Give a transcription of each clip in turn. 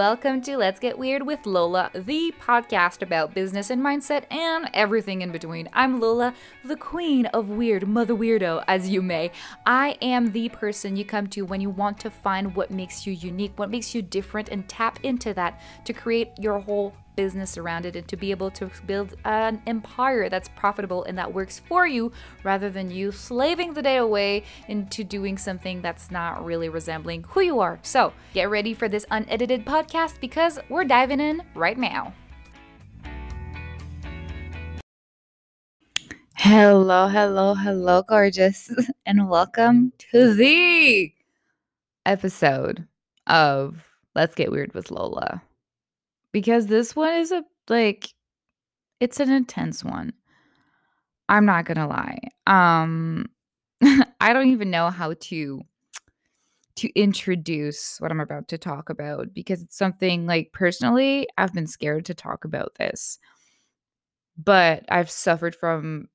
welcome to Let's Get Weird with Lola, the podcast about business and mindset and everything in between. I'm Lola, the queen of weird, mother weirdo, as you may. I am the person you come to when you want to find what makes you unique, what makes you different, and tap into that to create your whole business around it and to be able to build an empire that's profitable and that works for you rather than you slaving the day away into doing something that's not really resembling who you are. So, get ready for this unedited podcast because we're diving in right now. Hello, hello, hello, gorgeous, and welcome to the episode of Let's Get Weird with Lola because this one is a like it's an intense one. I'm not going to lie. Um I don't even know how to to introduce what I'm about to talk about because it's something like personally I've been scared to talk about this. But I've suffered from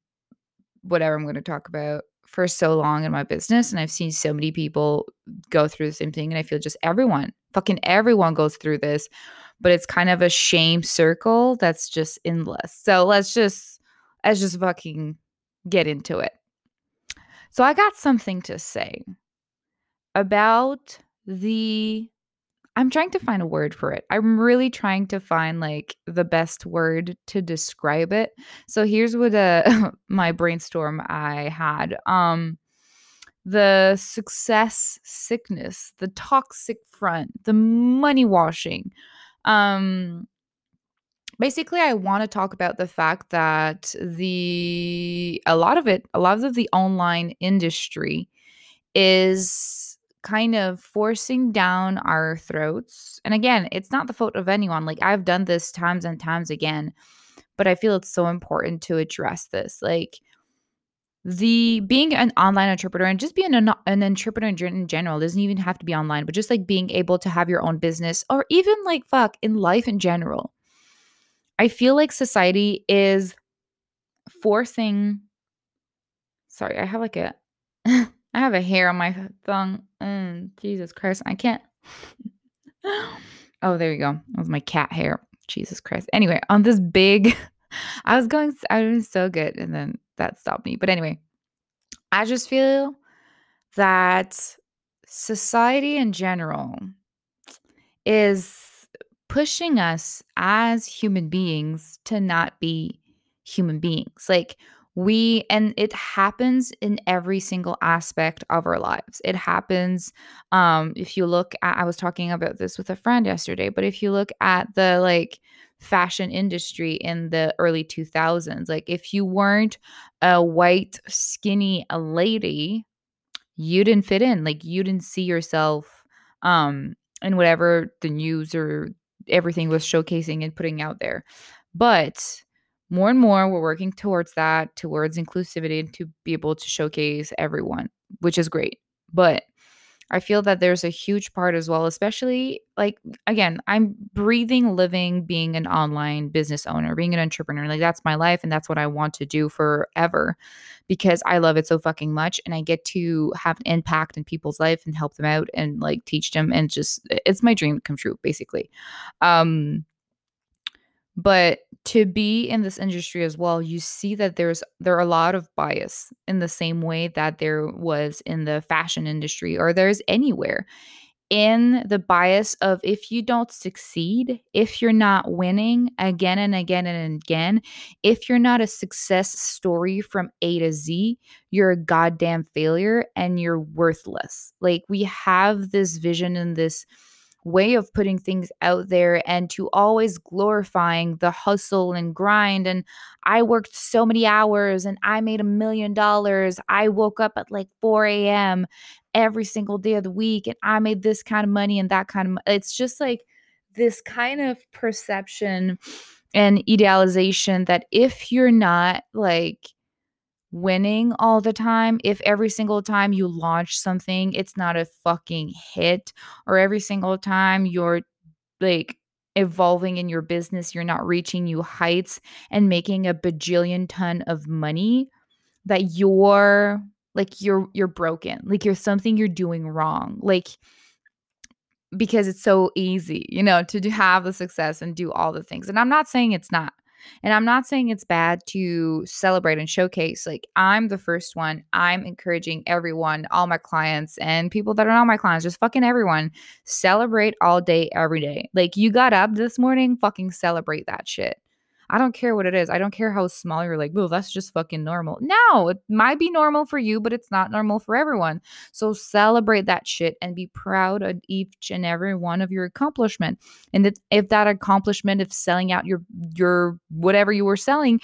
whatever I'm going to talk about for so long in my business and I've seen so many people go through the same thing and I feel just everyone, fucking everyone goes through this but it's kind of a shame circle that's just endless. So let's just let's just fucking get into it. So I got something to say about the I'm trying to find a word for it. I'm really trying to find like the best word to describe it. So here's what uh my brainstorm I had. Um the success sickness, the toxic front, the money washing, um, basically i want to talk about the fact that the a lot of it a lot of the online industry is kind of forcing down our throats. And again it's not the fault of anyone. Like i've done this times and times again but i feel it's so important to address this. Like the being an online entrepreneur and just being an, an entrepreneur in general doesn't even have to be online but just like being able to have your own business or even like fuck in life in general. I feel like society is forcing sorry i have like a i have a hair on my thumb mm, jesus christ i can't. Oh there you go. That was my cat hair. Jesus christ. Anyway on this big i was going i was so good and then that stopped me. But anyway, I just feel that society in general is pushing us as human beings to not be human beings. Like, we, and it happens in every single aspect of our lives. It happens, um, if you look at, I was talking about this with a friend yesterday, but if you look at the like, fashion industry in the early 2000s. Like, if you weren't a white, skinny lady, you didn't fit in. Like, you didn't see yourself um, in whatever the news or everything was showcasing and putting out there. But more and more, we're working towards that, towards inclusivity, to be able to showcase everyone, which is great. But I feel that there's a huge part as well, especially like, again, I'm breathing, living, being an online business owner, being an entrepreneur. Like, that's my life and that's what I want to do forever because I love it so fucking much. And I get to have an impact in people's life and help them out and like teach them. And just, it's my dream come true, basically. Um, but to be in this industry as well you see that there's there are a lot of bias in the same way that there was in the fashion industry or there's anywhere in the bias of if you don't succeed, if you're not winning again and again and again, if you're not a success story from A to Z, you're a goddamn failure and you're worthless. Like we have this vision and this way of putting things out there and to always glorifying the hustle and grind. And I worked so many hours and I made a million dollars. I woke up at like 4 a.m. every single day of the week and I made this kind of money and that kind of It's just like this kind of perception and idealization that if you're not like winning all the time if every single time you launch something it's not a fucking hit or every single time you're like evolving in your business you're not reaching new heights and making a bajillion ton of money that you're like you're you're broken like you're something you're doing wrong like because it's so easy, you know, to have the success and do all the things. And I'm not saying it's not. And I'm not saying it's bad to celebrate and showcase. Like, I'm the first one. I'm encouraging everyone, all my clients and people that are not my clients, just fucking everyone, celebrate all day, every day. Like, you got up this morning, fucking celebrate that shit. I don't care what it is. I don't care how small you're like, well, that's just fucking normal. No, it might be normal for you, but it's not normal for everyone. So celebrate that shit and be proud of each and every one of your accomplishment. And if that accomplishment of selling out your your whatever you were selling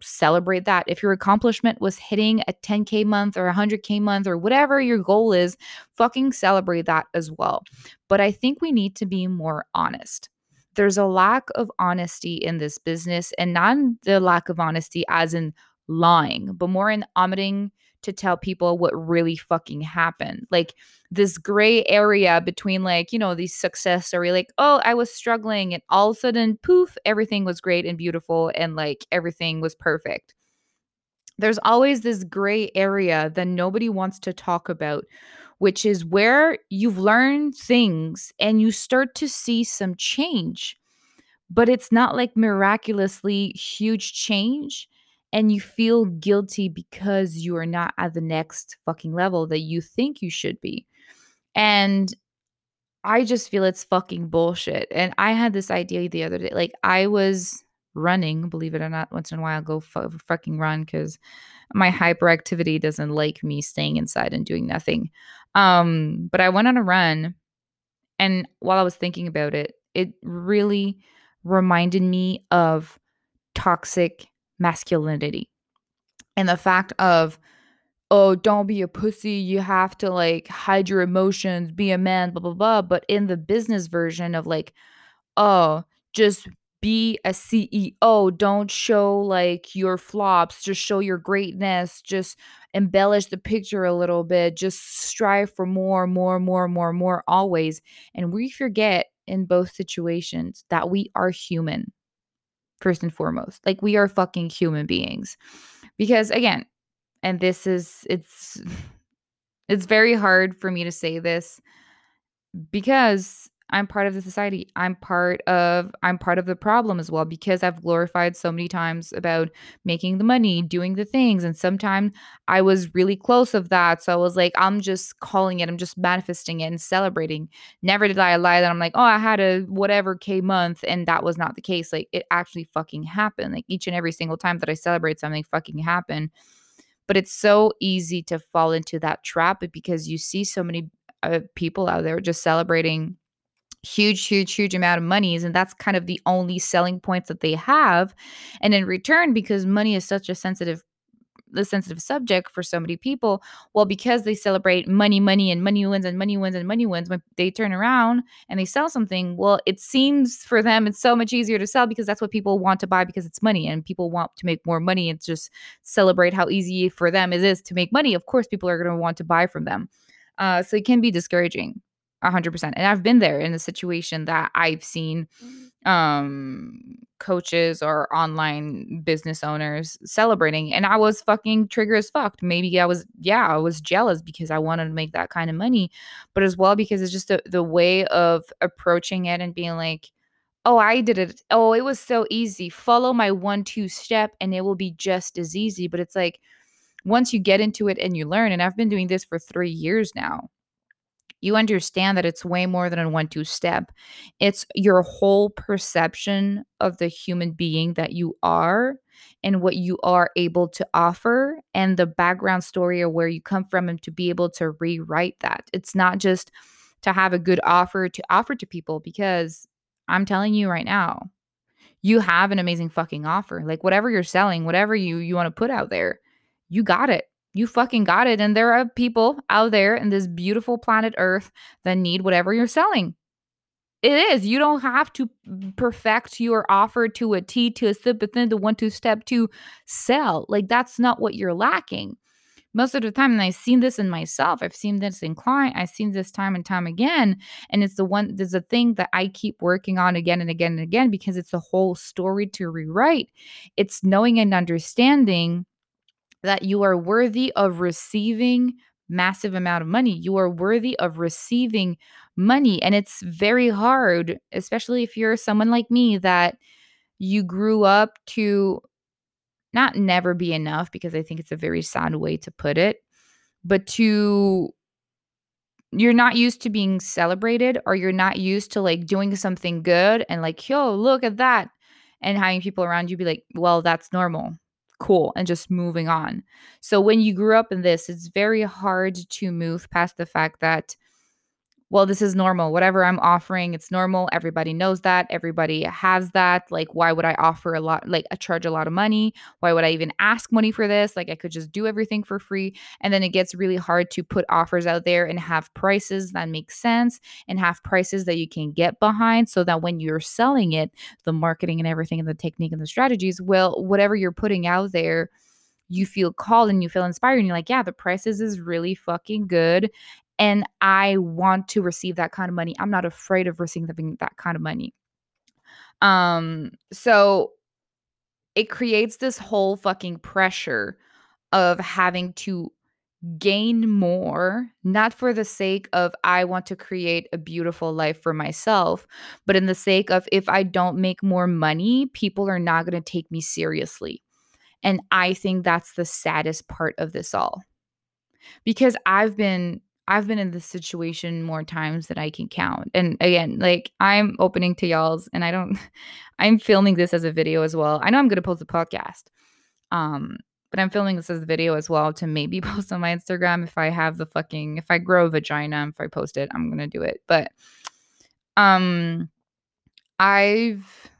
celebrate that. If your accomplishment was hitting a 10K month or 100K month or whatever your goal is, fucking celebrate that as well. But I think we need to be more honest there's a lack of honesty in this business and not the lack of honesty as in lying, but more in omitting to tell people what really fucking happened. Like this gray area between like, you know, these success story, like, oh, I was struggling and all of a sudden, poof, everything was great and beautiful and like everything was perfect. There's always this gray area that nobody wants to talk about which is where you've learned things and you start to see some change. But it's not like miraculously huge change and you feel guilty because you are not at the next fucking level that you think you should be. And I just feel it's fucking bullshit. And I had this idea the other day. Like, I was running, believe it or not, once in a while, go f- fucking run because my hyperactivity doesn't like me staying inside and doing nothing. Um, but I went on a run, and while I was thinking about it, it really reminded me of toxic masculinity and the fact of oh don't be a pussy you have to like hide your emotions be a man blah blah blah but in the business version of like oh just be a CEO. Don't show like your flops, just show your greatness, just embellish the picture a little bit, just strive for more, more, more, more, more always. And we forget in both situations that we are human, first and foremost. Like we are fucking human beings. Because again, and this is, it's, it's very hard for me to say this because I'm part of the society. I'm part of I'm part of the problem as well because I've glorified so many times about making the money, doing the things and sometimes I was really close of that. So I was like I'm just calling it, I'm just manifesting it and celebrating. Never did I lie that I'm like, "Oh, I had a whatever K month" and that was not the case. Like it actually fucking happened. Like each and every single time that I celebrate something fucking happened. But it's so easy to fall into that trap because you see so many uh, people out there just celebrating huge huge huge amount of monies and that's kind of the only selling points that they have. And in return because money is such a sensitive the sensitive subject for so many people well because they celebrate money money and money wins and money wins and money wins when they turn around and they sell something well it seems for them it's so much easier to sell because that's what people want to buy because it's money and people want to make more money and just celebrate how easy for them it is to make money. Of course people are going to want to buy from them. Uh, so it can be discouraging 100% and i've been there in the situation that i've seen um coaches or online business owners celebrating and i was fucking trigger as fucked maybe i was yeah i was jealous because i wanted to make that kind of money but as well because it's just the, the way of approaching it and being like oh i did it. Oh it was so easy. Follow my one two step and it will be just as easy. But it's like once you get into it and you learn and i've been doing this for three years now you understand that it's way more than a one two step. It's your whole perception of the human being that you are and what you are able to offer and the background story of where you come from and to be able to rewrite that. It's not just to have a good offer to offer to people because I'm telling you right now, you have an amazing fucking offer. Like whatever you're selling, whatever you you want to put out there, you got it you fucking got it. And there are people out there in this beautiful planet Earth that need whatever you're selling. It is. You don't have to perfect your offer to a T, to a step within the one, two step to sell. Like that's not what you're lacking. Most of the time, and I've seen this in myself, I've seen this in client, I've seen this time and time again. And it's the one, there's a thing that I keep working on again and again and again because it's a whole story to rewrite. It's knowing and understanding that you are worthy of receiving massive amount of money. You are worthy of receiving money. And it's very hard, especially if you're someone like me that you grew up to not never be enough, because I think it's a very sad way to put it, but to you're not used to being celebrated or you're not used to like doing something good and like, yo, look at that. And having people around you be like, well, that's normal. Cool. And just moving on. So when you grew up in this, it's very hard to move past the fact that well, this is normal. Whatever I'm offering, it's normal. Everybody knows that. Everybody has that. Like, why would I offer a lot, like, I charge a lot of money? Why would I even ask money for this? Like, I could just do everything for free. And then it gets really hard to put offers out there and have prices that make sense and have prices that you can get behind so that when you're selling it, the marketing and everything and the technique and the strategies, well, whatever you're putting out there, you feel called and you feel inspired and you're like, yeah, the prices is really fucking good and I want to receive that kind of money. I'm not afraid of receiving that kind of money. Um, so it creates this whole fucking pressure of having to gain more, not for the sake of I want to create a beautiful life for myself, but in the sake of if I don't make more money, people are not going to take me seriously. And I think that's the saddest part of this all. Because I've been I've been in this situation more times than I can count. And again, like I'm opening to y'all's and I don't I'm filming this as a video as well. I know I'm going to post a podcast. Um but I'm filming this as a video as well to maybe post on my Instagram if I have the fucking if I grow a vagina, if I post it, I'm going to do it. But um I've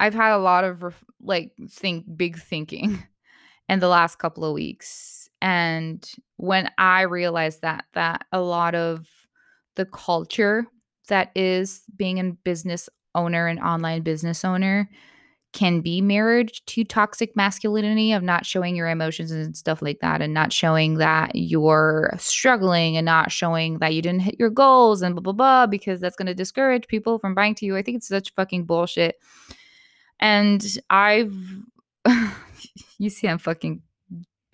I've had a lot of ref- like think big thinking in the last couple of weeks and when I realized that, that a lot of the culture that is being a business owner and online business owner can be mirrored to toxic masculinity of not showing your emotions and stuff like that and not showing that you're struggling and not showing that you didn't hit your goals and blah blah blah because that's going to discourage people from buying to you. I think it's such fucking bullshit. And I've you see I'm fucking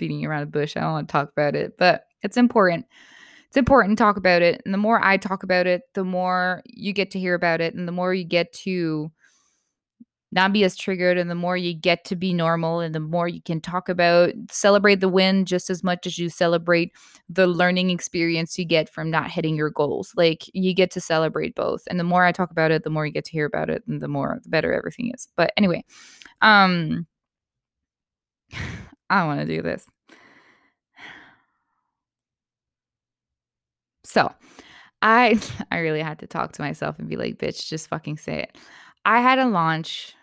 beating around a bush. I don't want to talk about it, but it's important. It's important to talk about it. And the more I talk about it, the more you get to hear about it and the more you get to not be as triggered and the more you get to be normal and the more you can talk about celebrate the win just as much as you celebrate the learning experience you get from not hitting your goals like you get to celebrate both and the more i talk about it the more you get to hear about it and the more the better everything is but anyway um I want to do this. So, I I really had to talk to myself and be like, "Bitch, just fucking say it." I had a launch.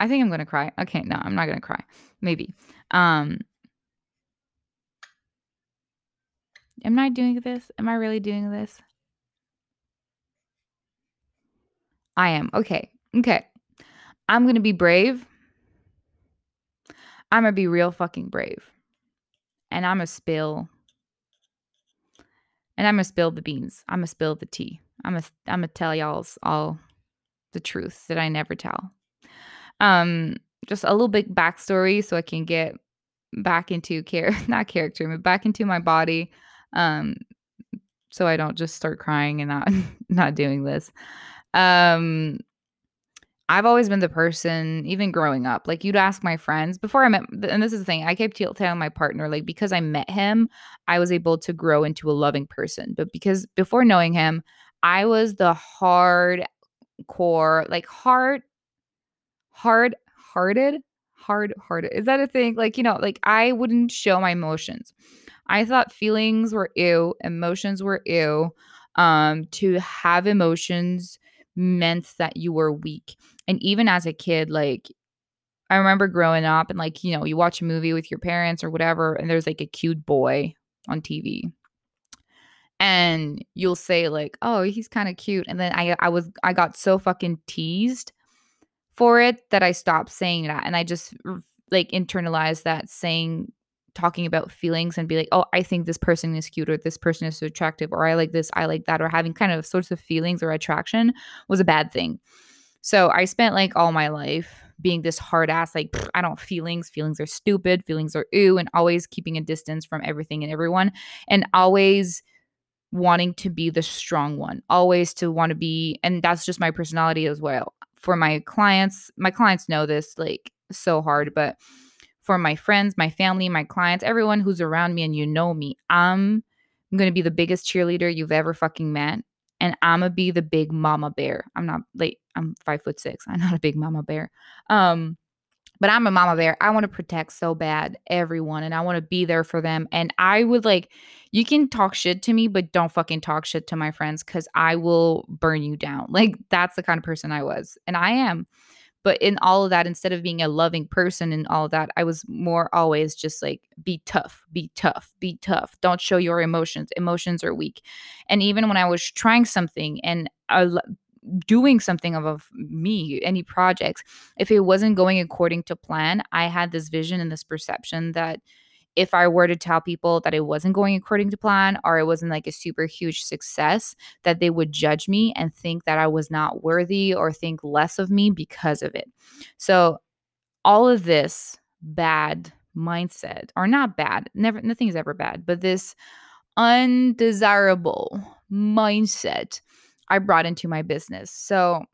I think I'm to cry. Okay, no, I'm not to cry. Maybe. Um Am I doing this? Am I really doing this? I am. Okay. Okay. I'm to be brave. I'm gonna be real fucking brave. And I'm gonna spill. And I'm gonna spill the beans. I'm gonna spill the tea. I'm gonna I'm gonna tell y'all's all the truth that I never tell. Um, just a little bit backstory so I can get back into care not character, but back into my body. Um, so I don't just start crying and not not doing this. Um, I've always been the person, even growing up, like you'd ask my friends before I met, and this is the thing, I kept telling my partner, like, because I met him, I was able to grow into a loving person. But because before knowing him, I was the hard core, like hard, hard hearted, hard hearted. Is that a thing? Like, you know, like I wouldn't show my emotions. I thought feelings were ew, emotions were ew. Um, to have emotions meant that you were weak. And even as a kid, like I remember growing up and like, you know, you watch a movie with your parents or whatever, and there's like a cute boy on TV. And you'll say, like, oh, he's kind of cute. And then I I was I got so fucking teased for it that I stopped saying that. And I just like internalized that saying talking about feelings and be like, oh, I think this person is cute or this person is so attractive or I like this, I like that, or having kind of sorts of feelings or attraction was a bad thing. So I spent like all my life being this hard ass, like, I don't feelings, feelings are stupid, feelings are ooh, and always keeping a distance from everything and everyone, and always wanting to be the strong one, always to want to be, and that's just my personality as well. For my clients, my clients know this like so hard, but for my friends, my family, my clients, everyone who's around me and you know me, I'm going to be the biggest cheerleader you've ever fucking met. And I'm gonna be the big mama bear. I'm not late. I'm five foot six. I'm not a big mama bear. Um, but I'm a mama bear. I want to protect so bad everyone and I want to be there for them. And I would like, you can talk shit to me, but don't fucking talk shit to my friends because I will burn you down. Like, that's the kind of person I was. And I am. But in all of that, instead of being a loving person and all that, I was more always just like, be tough, be tough, be tough. Don't show your emotions. Emotions are weak. And even when I was trying something and I, doing something of, of me, any projects, if it wasn't going according to plan, I had this vision and this perception that if I were to tell people that it wasn't going according to plan or it wasn't like a super huge success, that they would judge me and think that I was not worthy or think less of me because of it. So, all of this bad mindset, or not bad, never, nothing is ever bad, but this undesirable mindset I brought into my business. So,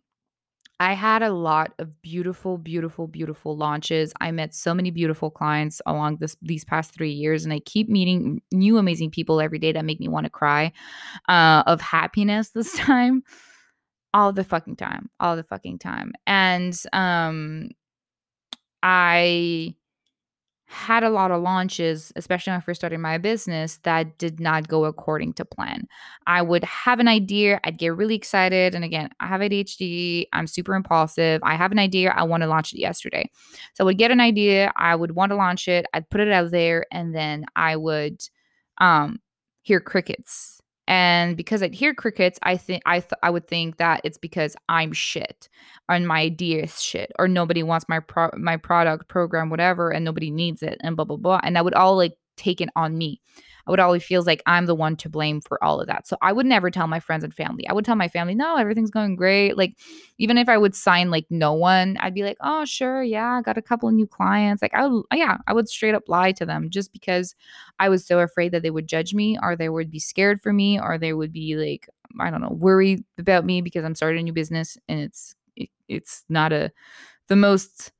I had a lot of beautiful, beautiful, beautiful launches. I met so many beautiful clients along this these past three years, and I keep meeting new amazing people every day that make me want to cry uh, of happiness this time, all the fucking time, all the fucking time. And um, I had a lot of launches, especially when I first started my business, that did not go according to plan. I would have an idea, I'd get really excited. And again, I have ADHD, I'm super impulsive. I have an idea, I want to launch it yesterday. So I would get an idea, I would want to launch it, I'd put it out there, and then I would um, hear crickets and because I'd hear crickets, I think I th- I would think that it's because I'm shit and my idea is shit or nobody wants my pro- my product, program, whatever, and nobody needs it and blah blah blah. And I would all like take it on me. Would always feel like I'm the one to blame for all of that. So I would never tell my friends and family. I would tell my family, no, everything's going great. Like, even if I would sign like no one, I'd be like, oh, sure. Yeah. I got a couple of new clients. Like, I would, yeah, I would straight up lie to them just because I was so afraid that they would judge me or they would be scared for me or they would be like, I don't know, worried about me because I'm starting a new business and it's, it, it's not a, the most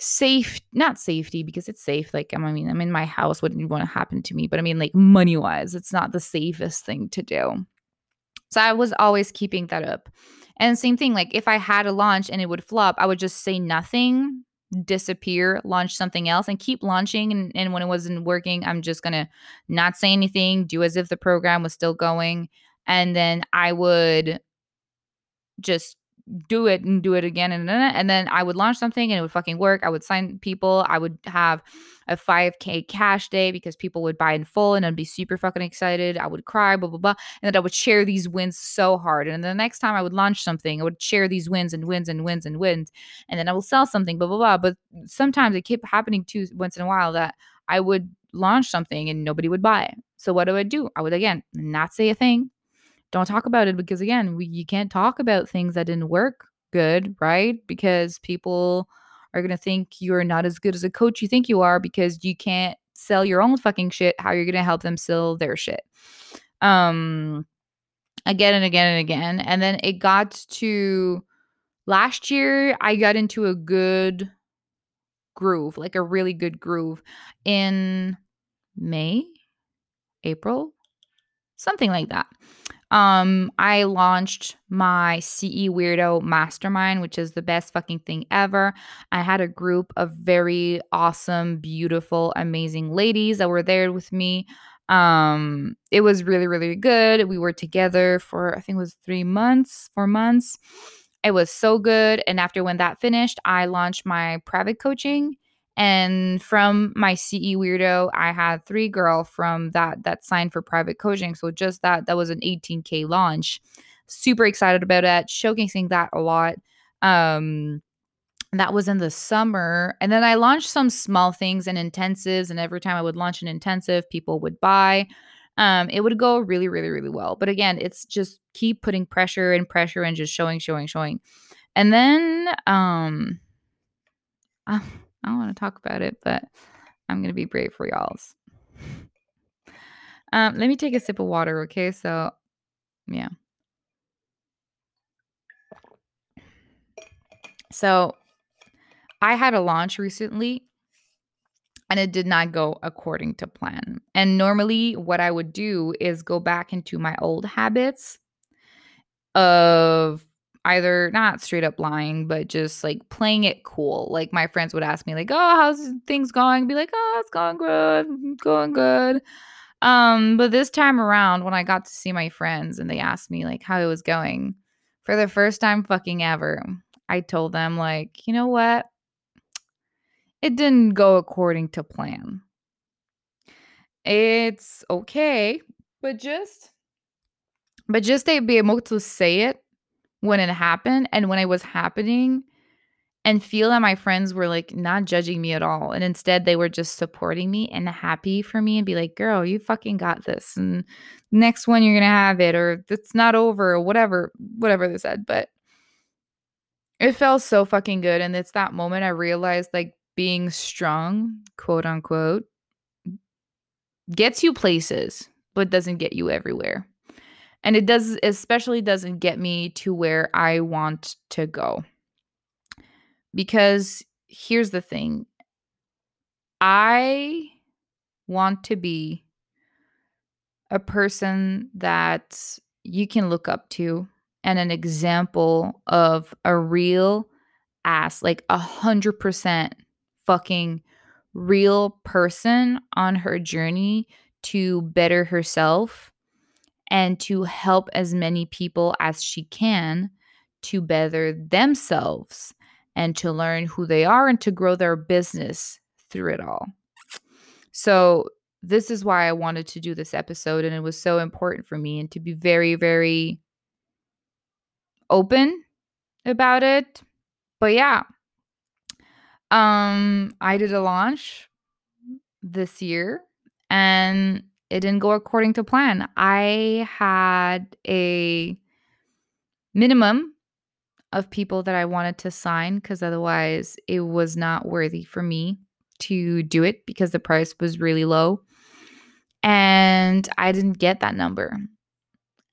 safe not safety because it's safe like um, i mean i'm in my house wouldn't want to happen to me but i mean like money wise it's not the safest thing to do. So i was always keeping that up. And same thing like if i had a launch and it would flop i would just say nothing disappear launch something else and keep launching and, and when it wasn't working i'm just gonna not say anything do as if the program was still going and then i would just do it and do it again and, and then I would launch something and it would fucking work. I would sign people. I would have a 5k cash day because people would buy in full and I'd be super fucking excited. I would cry, blah blah blah. And then I would share these wins so hard. And the next time I would launch something, I would share these wins and wins and wins and wins. And then I will sell something, blah blah blah. But sometimes it kept happening too once in a while that I would launch something and nobody would buy it. So what do I do? I would again not say a thing don't talk about it because again we, you can't talk about things that didn't work good right? Because people are going to think you're not as good as a coach you think you are because you can't sell your own fucking shit how you're going to help them sell their shit. Um again and again and again. And then it got to last year i got into a good groove like a really good groove in may april something like that um, I launched my CE Weirdo Mastermind, which is the best fucking thing ever. I had a group of very awesome, beautiful, amazing ladies that were there with me. Um, it was really, really good. We were together for I think it was three months, four months. It was so good. And after when that finished, I launched my private coaching and from my CE weirdo, I had three girl from that that signed for private coaching. So just that that was an 18k launch. Super excited about it, showcasing that a lot. Um that was in the summer. And then I launched some small things and intensives. And every time I would launch an intensive, people would buy. Um, it would go really, really, really well. But again, it's just keep putting pressure and pressure and just showing, showing, showing. And then um I, I don't want to talk about it, but I'm going to be brave for y'all's. Um, let me take a sip of water, okay? So, yeah. So, I had a launch recently and it did not go according to plan. And normally, what I would do is go back into my old habits of either not straight up lying, but just like playing it cool. Like my friends would ask me, like, "Oh, how's things going?" Be like, "Oh, it's going good, going good." Um, but this time around, when I got to see my friends and they asked me like how it was going, for the first time fucking ever, I told them like, you know what? It didn't go according to plan. It's okay, but just but just to be able to say it when it happened and when it was happening and feel that my friends were like not judging me at all and instead they were just supporting me and happy for me and be like girl you fucking got this and next one you're gonna have it or it's not over or whatever whatever they said but it felt so fucking good and it's that moment i realized like being strong quote unquote gets you places but doesn't get you everywhere and it does especially doesn't get me to where i want to go. Because here's the thing. I want to be a person that you can look up to and an example of a real ass, like a hundred percent fucking real person on her journey to better herself and to help as many people as she can to better themselves and to learn who they are and to grow their business through it all. So, this is why I wanted to do this episode, and it was so important for me and to be very, very open about it. But yeah, um, I did a launch this year and it didn't go according to plan. I had a minimum of people that I wanted to sign because otherwise it was not worthy for me to do it because the price was really low. And I didn't get that number.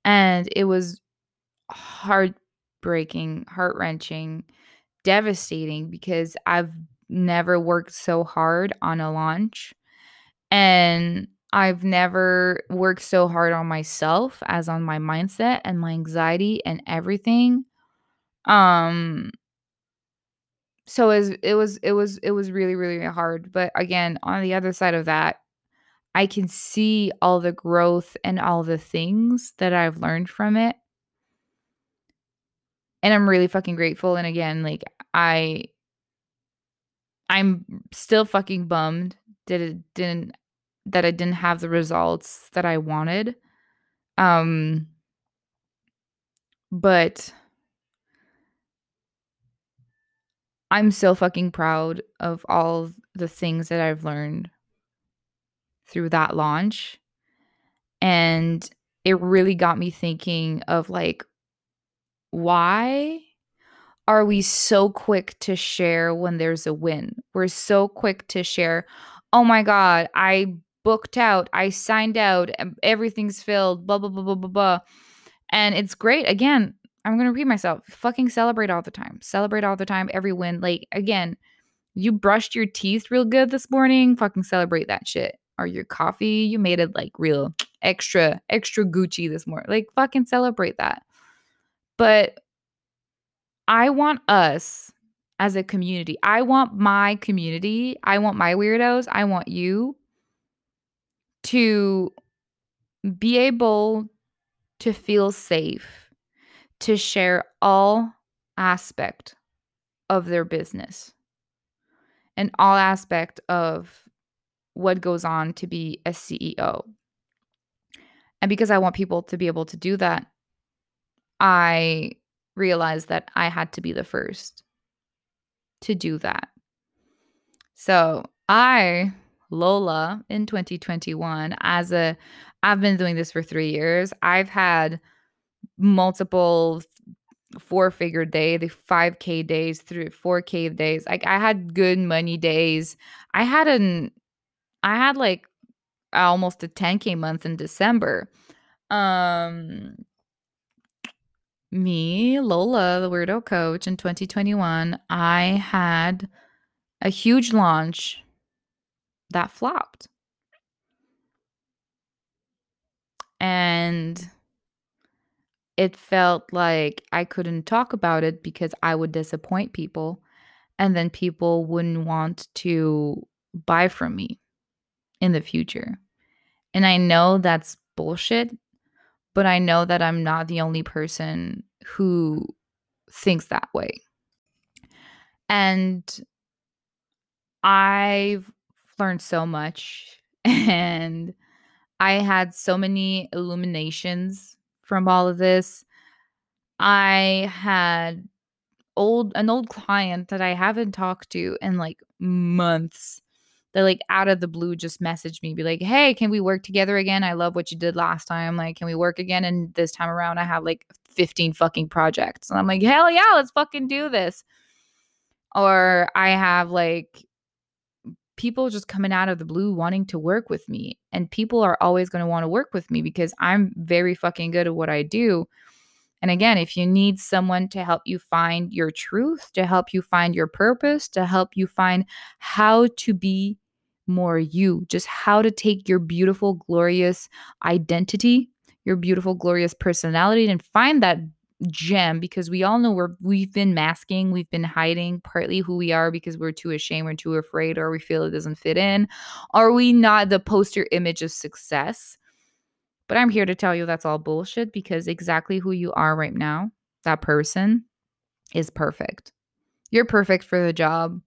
And it was heartbreaking, heart wrenching, devastating because I've never worked so hard on a launch. And I've never worked so hard on myself as on my mindset and my anxiety and everything um so it was, it was it was it was really really hard but again on the other side of that i can see all the growth and all the things that i've learned from it. And i'm really fucking grateful and again like i i'm still fucking bummed that it didn't that i didn't have the results that i wanted um but I'm so fucking proud of all the things that I've learned through that launch. And it really got me thinking of like, why are we so quick to share when there's a win? We're so quick to share, oh my God, I booked out, I signed out, everything's filled, blah, blah, blah, blah, blah, blah. And it's great. Again, I'm going to repeat myself. Fucking celebrate all the time. Celebrate all the time. Every win. Like, again, you brushed your teeth real good this morning. Fucking celebrate that shit. Or your coffee, you made it like real extra, extra Gucci this morning. Like, fucking celebrate that. But I want us as a community, I want my community, I want my weirdos, I want you to be able to feel safe to share all aspect of their business and all aspect of what goes on to be a CEO. And because I want people to be able to do that, I realized that I had to be the first to do that. So, I Lola in 2021 as a I've been doing this for 3 years. I've had multiple four figure day, the 5k days through 4k days. Like I had good money days. I had an I had like almost a 10k month in December. Um me, Lola, the weirdo coach in 2021, I had a huge launch that flopped. And it felt like I couldn't talk about it because I would disappoint people and then people wouldn't want to buy from me in the future. And I know that's bullshit, but I know that I'm not the only person who thinks that way. And I've learned so much and I had so many illuminations from all of this. I had old an old client that I haven't talked to in like months. They like out of the blue just messaged me, be like, "Hey, can we work together again? I love what you did last time. Like, can we work again?" And this time around, I have like 15 fucking projects, and I'm like, "Hell yeah, let's fucking do this." Or I have like people just coming out of the blue wanting to work with me. And people are always going to want to work with me because I'm very fucking good at what I do. And again, if you need someone to help you find your truth, to help you find your purpose, to help you find how to be more you, just how to take your beautiful, glorious identity, your beautiful, glorious personality, and find that gem because we all know we're we've been masking, we've been hiding partly who we are because we're too ashamed, we're too afraid, or we feel it doesn't fit in. Are we not the poster image of success? But I'm here to tell you that's all bullshit because exactly who you are right now, that person is perfect. You're perfect for the job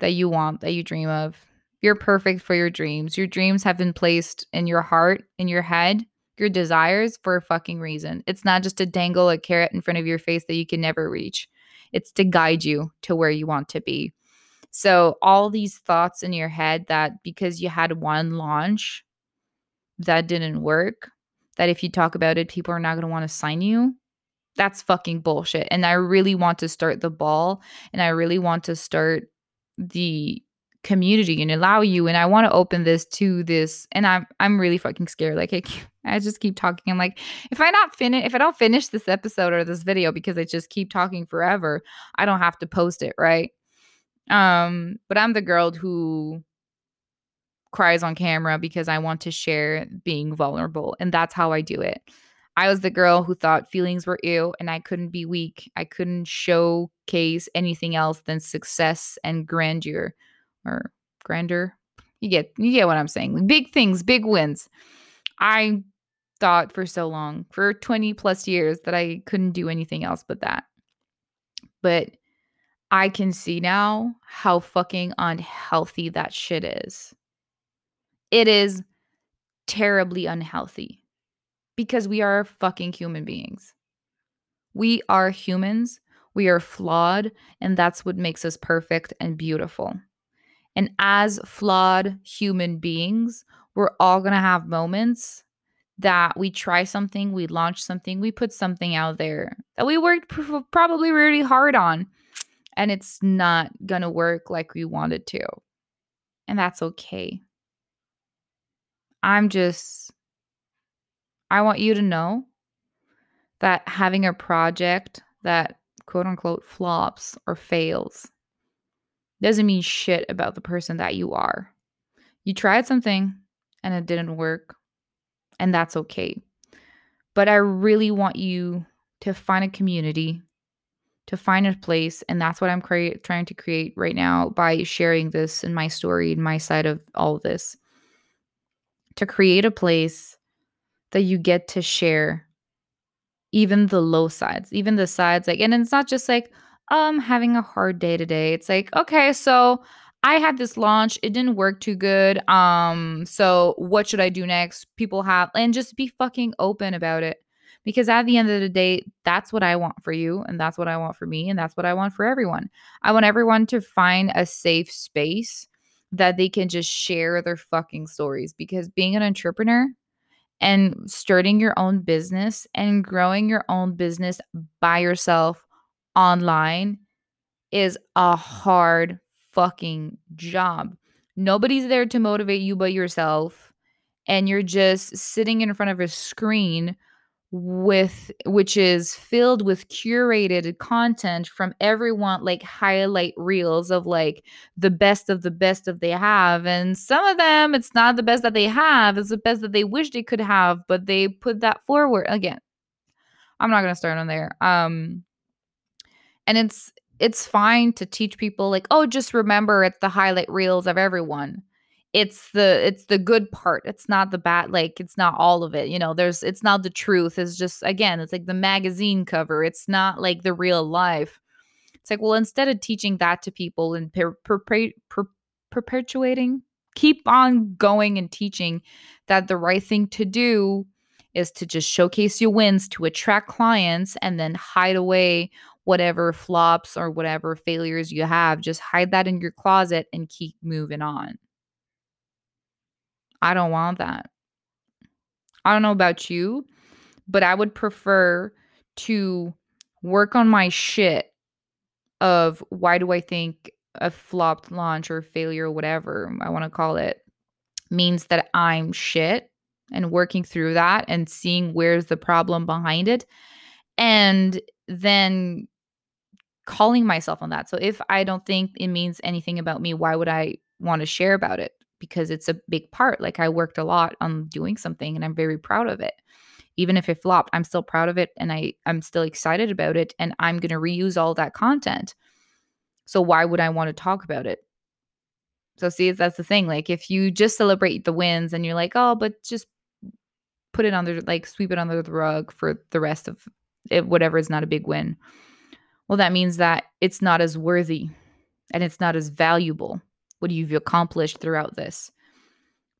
that you want, that you dream of. You're perfect for your dreams. Your dreams have been placed in your heart, in your head, your desires for a fucking reason. It's not just to dangle a carrot in front of your face that you can never reach. It's to guide you to where you want to be. So, all these thoughts in your head that because you had one launch that didn't work, that if you talk about it, people are not going to want to sign you, that's fucking bullshit. And I really want to start the ball and I really want to start the community and allow you and I want to open this to this and I'm I'm really fucking scared like I, I just keep talking I'm like if I not finish if I don't finish this episode or this video because I just keep talking forever I don't have to post it right? Um but I'm the girl who cries on camera because I want to share being vulnerable and that's how I do it. I was the girl who thought feelings were ill and I couldn't be weak. I couldn't showcase anything else than success and grandeur or grander. You get you get what I'm saying. Big things, big wins. I thought for so long, for 20 plus years that I couldn't do anything else but that. But I can see now how fucking unhealthy that shit is. It is terribly unhealthy because we are fucking human beings. We are humans. We are flawed, and that's what makes us perfect and beautiful. And as flawed human beings, we're all going to have moments that we try something, we launch something, we put something out there that we worked pr- probably really hard on, and it's not going to work like we wanted to. And that's okay. I'm just, I want you to know that having a project that quote unquote flops or fails doesn't mean shit about the person that you are. You tried something and it didn't work, and that's okay. But I really want you to find a community, to find a place, and that's what I'm cre- trying to create right now by sharing this and my story, in my side of all of this. To create a place that you get to share even the low sides, even the sides like, and it's not just like, um having a hard day today. It's like, okay, so I had this launch, it didn't work too good. Um so what should I do next? People have and just be fucking open about it. Because at the end of the day, that's what I want for you and that's what I want for me and that's what I want for everyone. I want everyone to find a safe space that they can just share their fucking stories because being an entrepreneur and starting your own business and growing your own business by yourself online is a hard fucking job. Nobody's there to motivate you but yourself. And you're just sitting in front of a screen with which is filled with curated content from everyone like highlight reels of like the best of the best of they have and some of them it's not the best that they have it's the best that they wish they could have but they put that forward again i'm not going to start on there um and it's it's fine to teach people like oh just remember it's the highlight reels of everyone. It's the it's the good part it's not the bad like it's not all of it you know there's it's not the truth it's just again it's like the magazine cover it's not like the real life. It's like well instead of teaching that to people and per, per, per, perpetuating keep on going and teaching that the right thing to do is to just showcase your wins to attract clients and then hide away whatever flops or whatever failures you have just hide that in your closet and keep moving on I don't want that. I don't know about you, but I would prefer to work on my shit of why do I think a flopped launch or failure, or whatever I want to call it, means that I'm shit and working through that and seeing where's the problem behind it. And then calling myself on that. So if I don't think it means anything about me, why would I want to share about it? because it's a big part. Like I worked a lot on doing something and I'm very proud of it. Even if it flopped, I'm still proud of it and I I'm still excited about it and I'm going to reuse all that content. So why would I want to talk about it? So see, that's the thing. Like if you just celebrate the wins and you're like, "Oh, but just put it under like sweep it under the rug for the rest of it whatever is not a big win." Well, that means that it's not as worthy and it's not as valuable what you've accomplished throughout this,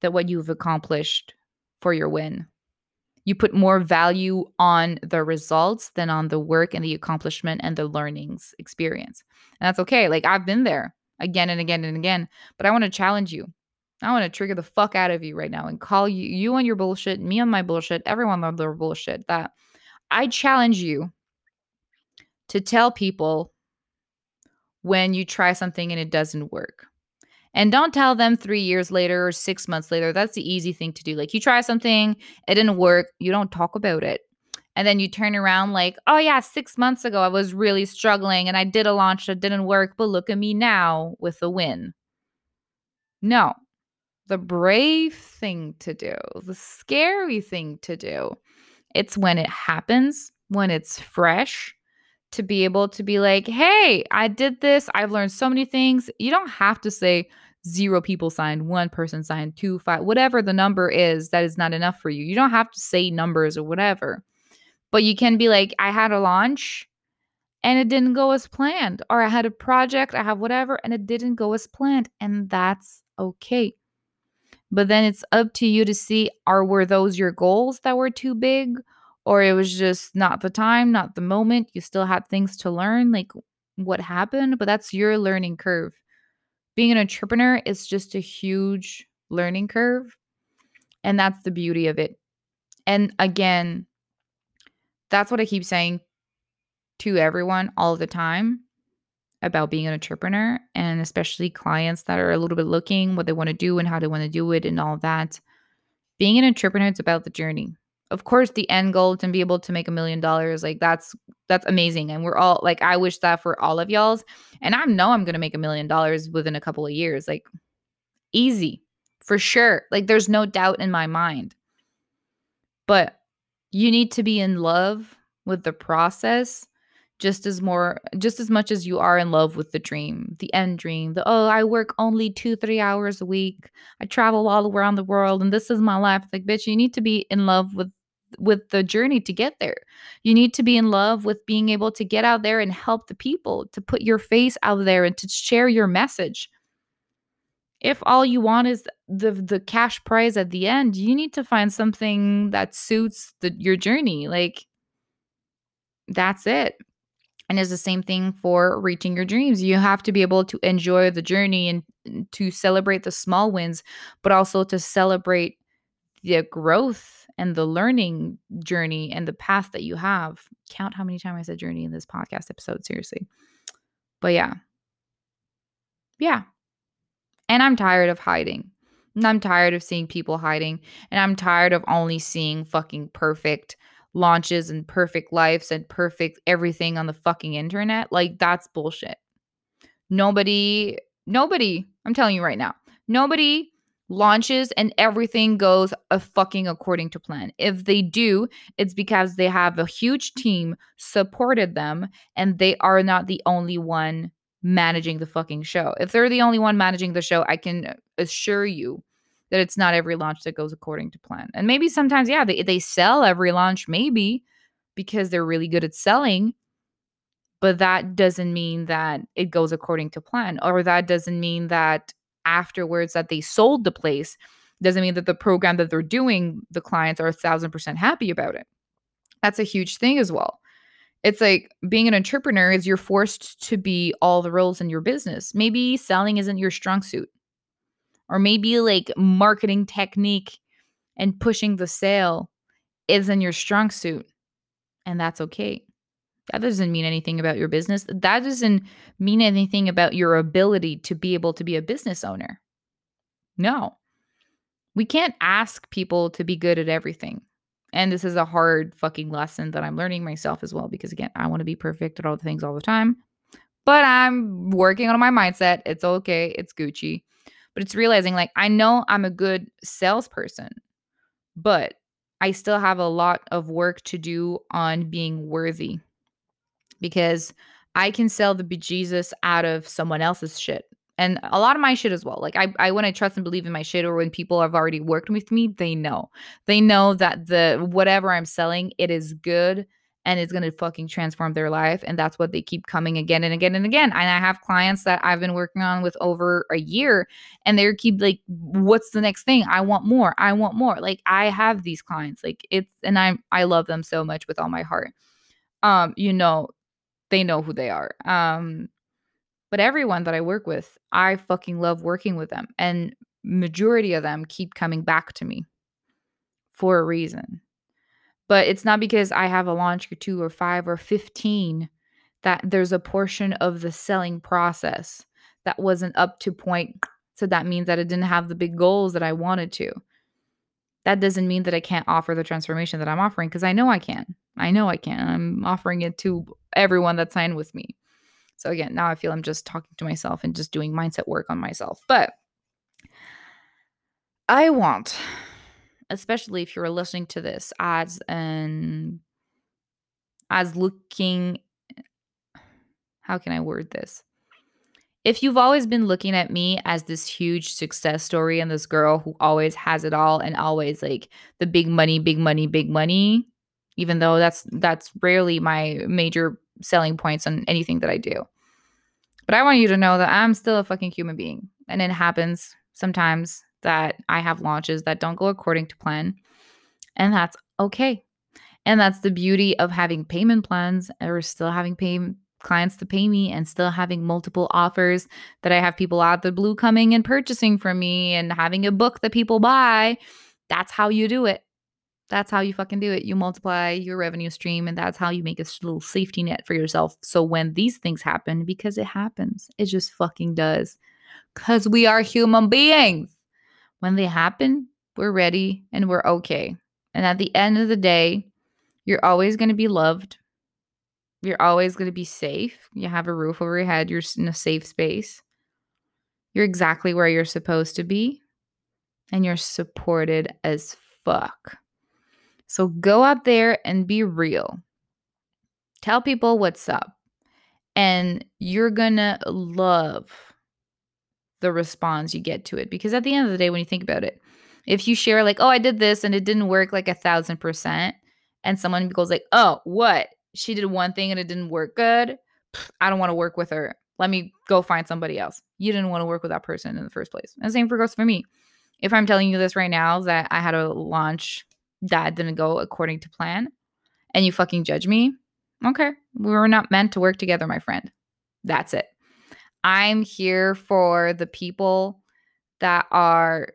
that what you've accomplished for your win. You put more value on the results than on the work and the accomplishment and the learnings experience. And that's okay. Like I've been there again and again and again, but I want to challenge you. I want to trigger the fuck out of you right now and call you you on your bullshit, me on my bullshit, everyone on their bullshit. That I challenge you to tell people when you try something and it doesn't work. And don't tell them three years later or six months later. That's the easy thing to do. Like you try something, it didn't work, you don't talk about it. And then you turn around like, oh yeah, six months ago I was really struggling and I did a launch that didn't work, but look at me now with a win. No, the brave thing to do, the scary thing to do, it's when it happens, when it's fresh, to be able to be like, hey, I did this. I've learned so many things. You don't have to say, zero people signed, one person signed, two, five, whatever the number is, that is not enough for you. You don't have to say numbers or whatever, but you can be like, I had a launch and it didn't go as planned, or I had a project, I have whatever, and it didn't go as planned, and that's okay. But then it's up to you to see are were those your goals that were too big or it was just not the time, not the moment. You still had things to learn, like what happened, but that's your learning curve being an entrepreneur is just a huge learning curve. And that's the beauty of it. And again, that's what I keep saying to everyone all the time about being an entrepreneur and especially clients that are a little bit looking what they want to do and how they want to do it and all that. Being an entrepreneur it's about the journey of course the end goal to be able to make a million dollars like that's that's amazing and we're all like i wish that for all of y'all's and i know i'm gonna make a million dollars within a couple of years like easy for sure like there's no doubt in my mind. But you need to be in love with the process just as more just as much as you are in love with the dream the end dream the oh i work only two three hours a week i travel all around the world and this is my life like bitch you need to be in love with with the journey to get there. You need to be in love with being able to get out there and help the people to put your face out there and to share your message. If all you want is the the cash prize at the end you need to find something that suits the, your journey like that's it. And it's the same thing for reaching your dreams. You have to be able to enjoy the journey and to celebrate the small wins, but also to celebrate the growth and the learning journey and the path that you have. Count how many times I said journey in this podcast episode, seriously. But yeah. Yeah. And I'm tired of hiding. And I'm tired of seeing people hiding. And I'm tired of only seeing fucking perfect launches and perfect lives and perfect everything on the fucking internet. Like, that's bullshit. Nobody, nobody, I'm telling you right now, nobody launches and everything goes a fucking according to plan. If they do, it's because they have a huge team supported them and they are not the only one managing the fucking show. If they're the only one managing the show, I can assure you that it's not every launch that goes according to plan. And maybe sometimes, yeah, they, they sell every launch, maybe because they're really good at selling. But that doesn't mean that it goes according to plan, or that doesn't mean that afterwards that they sold the place doesn't mean that the program that they're doing, the clients are a thousand percent happy about it. That's a huge thing as well. It's like being an entrepreneur is you're forced to be all the roles in your business. Maybe selling isn't your strong suit or maybe like marketing technique and pushing the sale isn't your strong suit. And that's okay. That doesn't mean anything about your business. That doesn't mean anything about your ability to be able to be a business owner. No. We can't ask people to be good at everything. And this is a hard fucking lesson that I'm learning myself as well because, again, I want to be perfect at all the things all the time. But I'm working on my mindset. It's okay. It's Gucci but it's realizing like I know I'm a good salesperson, but I still have a lot of work to do on being worthy because I can sell the bejesus out of someone else's shit. And a lot of my shit as well. Like I, I when I trust and believe in my shit or when people have already worked with me, they know. They know that the whatever I'm selling, it is good and it's to fucking transform their life and that's what they keep coming again and again and again and i have clients that i've been working on with over a year and they keep like what's the next thing i want more i want more like i have these clients like it's and i i love them so much with all my heart um you know they know who they are um but everyone that i work with i fucking love working with them and majority of them keep coming back to me for a reason but it's not because I have a launch or two or five or 15 that there's a portion of the selling process that wasn't up to point. So that means that it didn't have the big goals that I wanted to. That doesn't mean that I can't offer the transformation that I'm offering because I know I can. I know I can. I'm offering it to everyone that signed with me. So again, now I feel I'm just talking to myself and just doing mindset work on myself. But I want especially if you're listening to this as an as looking how can I word this? If you've always been looking at me as this huge success story and this girl who always has it all and always like the big money, big money, big money, even though that's that's rarely my major selling points on anything that I do. But I want you to know that I'm still a fucking human being and it happens sometimes that I have launches that don't go according to plan. And that's okay. And that's the beauty of having payment plans or still having pay clients to pay me and still having multiple offers that I have people out the blue coming and purchasing from me and having a book that people buy. That's how you do it. That's how you fucking do it. You multiply your revenue stream and that's how you make a little safety net for yourself. So when these things happen, because it happens, it just fucking does. Because we are human beings when they happen, we're ready and we're okay. And at the end of the day, you're always going to be loved. You're always going to be safe. You have a roof over your head. You're in a safe space. You're exactly where you're supposed to be. And you're supported as fuck. So go out there and be real. Tell people what's up. And you're going to love the response you get to it. Because at the end of the day, when you think about it, if you share like, oh, I did this and it didn't work like a thousand percent, and someone goes like, oh, what? She did one thing and it didn't work good. I don't want to work with her. Let me go find somebody else. You didn't want to work with that person in the first place. And the same for goes for me. If I'm telling you this right now that I had a launch that didn't go according to plan and you fucking judge me, okay, we were not meant to work together, my friend. That's it. I'm here for the people that are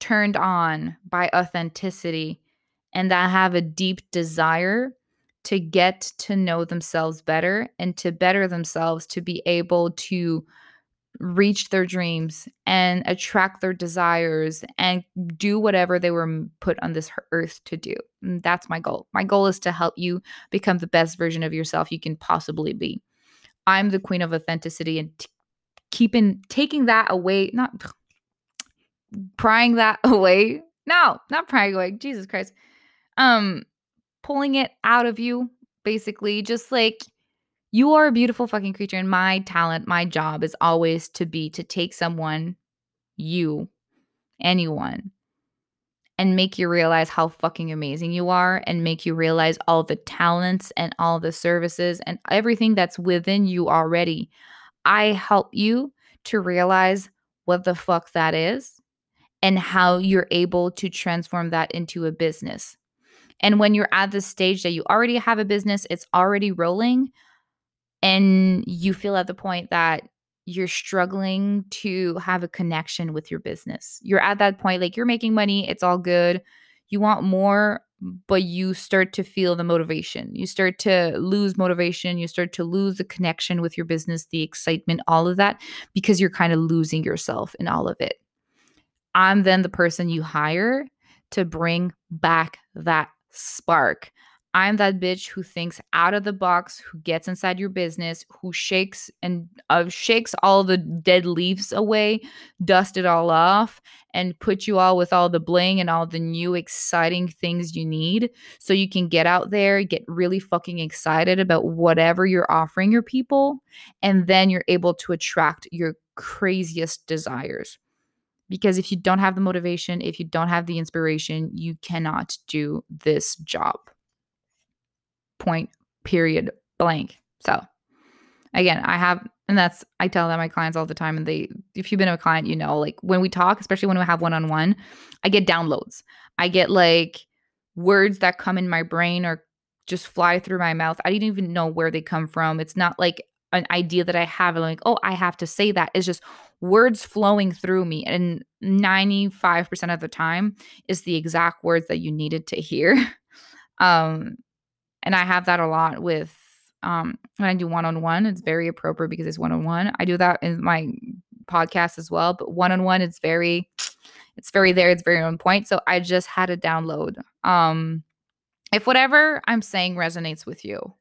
turned on by authenticity and that have a deep desire to get to know themselves better and to better themselves to be able to reach their dreams and attract their desires and do whatever they were put on this earth to do. And that's my goal. My goal is to help you become the best version of yourself you can possibly be. I'm the queen of authenticity and t- keeping taking that away, not prying that away. No, not prying away. Jesus Christ. Um pulling it out of you basically just like you are a beautiful fucking creature and my talent my job is always to be to take someone you anyone and make you realize how fucking amazing you are and make you realize all the talents and all the services and everything that's within you already. I help you to realize what the fuck that is and how you're able to transform that into a business. And when you're at the stage that you already have a business it's already rolling and you feel at the point that you're struggling to have a connection with your business. You're at that point, like you're making money, it's all good. You want more, but you start to feel the motivation. You start to lose motivation. You start to lose the connection with your business, the excitement, all of that, because you're kind of losing yourself in all of it. I'm then the person you hire to bring back that spark. I'm that bitch who thinks out of the box, who gets inside your business, who shakes and uh, shakes all the dead leaves away, dust it all off, and put you all with all the bling and all the new exciting things you need so you can get out there, get really fucking excited about whatever you're offering your people, and then you're able to attract your craziest desires. Because if you don't have the motivation, if you don't have the inspiration, you cannot do this job point period blank. So again i have and that's i tell that my clients all the time and they if you've been a client you know like when we talk especially when we have one-on-one i get downloads. I get like words that come in my brain or just fly through my mouth. I didn't even know where they come from. It's not like an idea that i have and like oh i have to say that. It's just words flowing through me and 95% of the time is the exact words that you needed to hear. Um and I have that a lot with um, when I do one on one. It's very appropriate because it's one on one. I do that in my podcast as well, but one on one, it's very, it's very there. It's very on point. So I just had to download. Um, if whatever I'm saying resonates with you,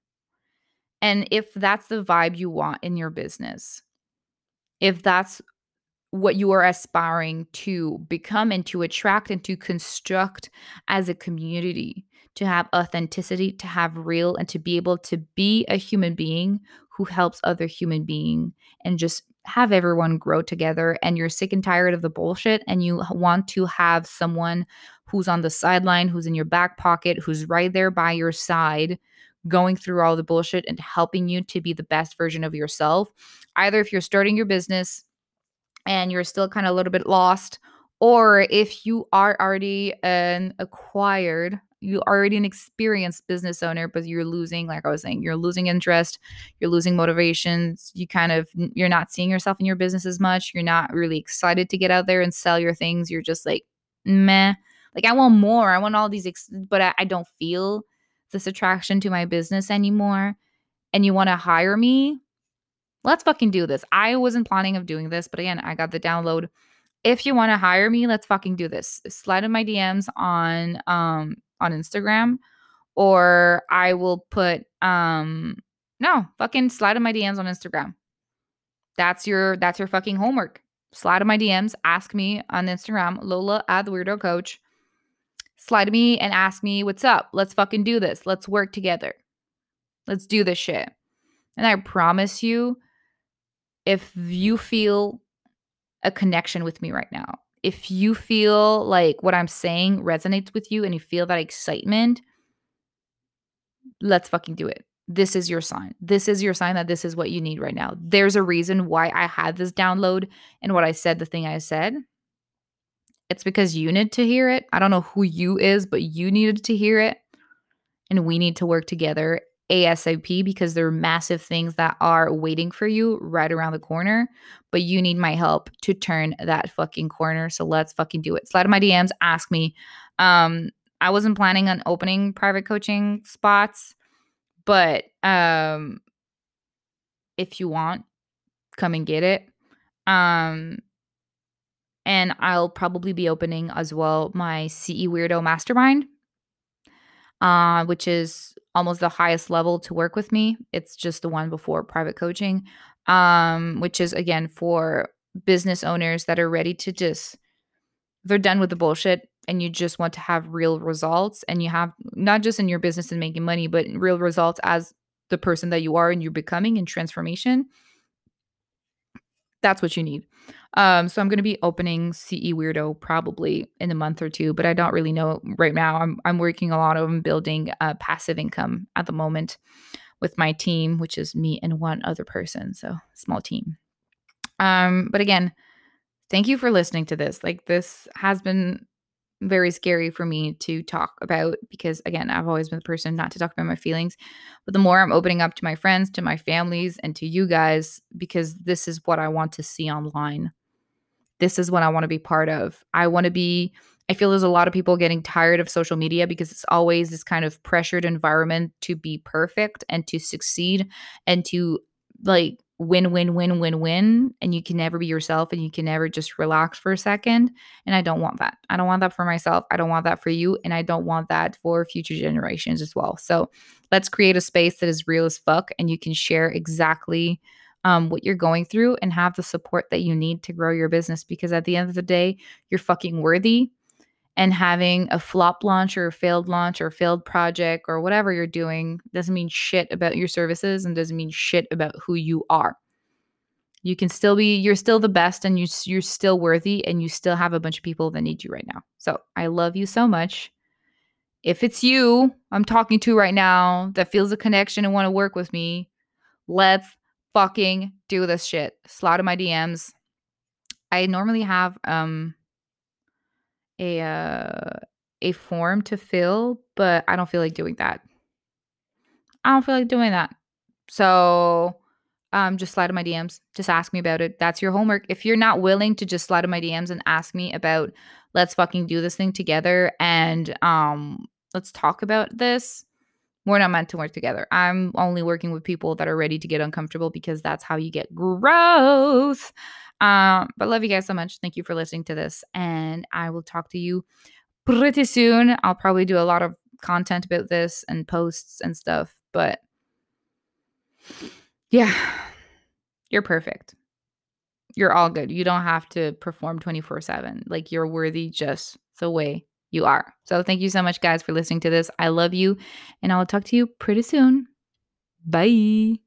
and if that's the vibe you want in your business, if that's what you are aspiring to become and to attract and to construct as a community, to have authenticity, to have real, and to be able to be a human being who helps other human being and just have everyone grow together and you're sick and tired of the bullshit and you want to have someone who's on the sideline, who's in your back pocket, who's right there by your side going through all the bullshit and helping you to be the best version of yourself. Either if you're starting your business and you're still kind of a little bit lost or if you are already an acquired you already an experienced business owner but you're losing like i was saying you're losing interest you're losing motivations you kind of you're not seeing yourself in your business as much you're not really excited to get out there and sell your things you're just like meh. Like i want more i want all these ex- but I, I don't feel this attraction to my business anymore and you want to hire me? Let's fucking do this. I wasn't planning of doing this but again i got the download. If you want to hire me let's fucking do this. Slide in my dms on um on Instagram or I will put um no, fucking slide in my DMs on Instagram. That's your that's your fucking homework. Slide in my DMs, ask me on Instagram, Lola at the weirdo coach. Slide to me and ask me what's up. Let's fucking do this. Let's work together. Let's do this shit. And I promise you, if you feel a connection with me right now, if you feel like what I'm saying resonates with you and you feel that excitement, let's fucking do it. This is your sign. This is your sign that this is what you need right now. There's a reason why I had this download and what I said, the thing I said. It's because you need to hear it. I don't know who you is, but you needed to hear it. And we need to work together ASAP because there are massive things that are waiting for you right around the corner. But you need my help to turn that fucking corner. So let's fucking do it. Slide in my DMs, ask me. Um, I wasn't planning on opening private coaching spots, but um if you want, come and get it. Um and I'll probably be opening as well my CE Weirdo Mastermind, uh, which is almost the highest level to work with me. It's just the one before private coaching, um, which is again for business owners that are ready to just they're done with the bullshit and you just want to have real results and you have not just in your business and making money but real results as the person that you are and you're becoming in transformation that's what you need. Um, so i'm going to be opening ce weirdo probably in a month or two but i don't really know right now. I'm, I'm working a lot on building passive income at the moment with my team which is me and one other person so small team. Um, but again thank you for listening to this. Like, this has been very scary for me to talk about because, again, I've always been the person not to talk about my feelings. But the more I'm opening up to my friends, to my families, and to you guys, because this is what I want to see online. This is what I want to be part of. I want to be. I feel there's a lot of people getting tired of social media because it's always this kind of pressured environment to be perfect and to succeed and to like win, win, win, win, win, and you can never be yourself and you can never just relax for a second. And I don't want that. I don't want that for myself. I don't want that for you. And I don't want that for future generations as well. So let's create a space that is real as fuck and you can share exactly um, what you're going through and have the support that you need to grow your business because at the end of the day, you're fucking worthy. And having a flop launch or a failed launch or failed project or whatever you're doing doesn't mean shit about your services and doesn't mean shit about who you are. You can still be, you're still the best and you, you're still worthy and you still have a bunch of people that need you right now. So I love you so much. If it's you I'm talking to right now that feels a connection and want to work with me, let's fucking do this shit. Slide in my DMs. I normally have um a uh, a form to fill, but I don't feel like doing that. I don't feel like doing that. So um, just slide in my DMs. Just ask me about it. That's your homework. If you're not willing to just slide in my DMs and ask me about, let's fucking do this thing together and um, let's talk about this. We're not meant to work together. I'm only working with people that are ready to get uncomfortable because that's how you get growth. Um, but love you guys so much. Thank you for listening to this. And I will talk to you pretty soon. I'll probably do a lot of content about this and posts and stuff. But yeah, you're perfect. You're all good. You don't have to perform 24 7. Like you're worthy just the way you are. So thank you so much, guys, for listening to this. I love you, and I'll talk to you pretty soon. Bye.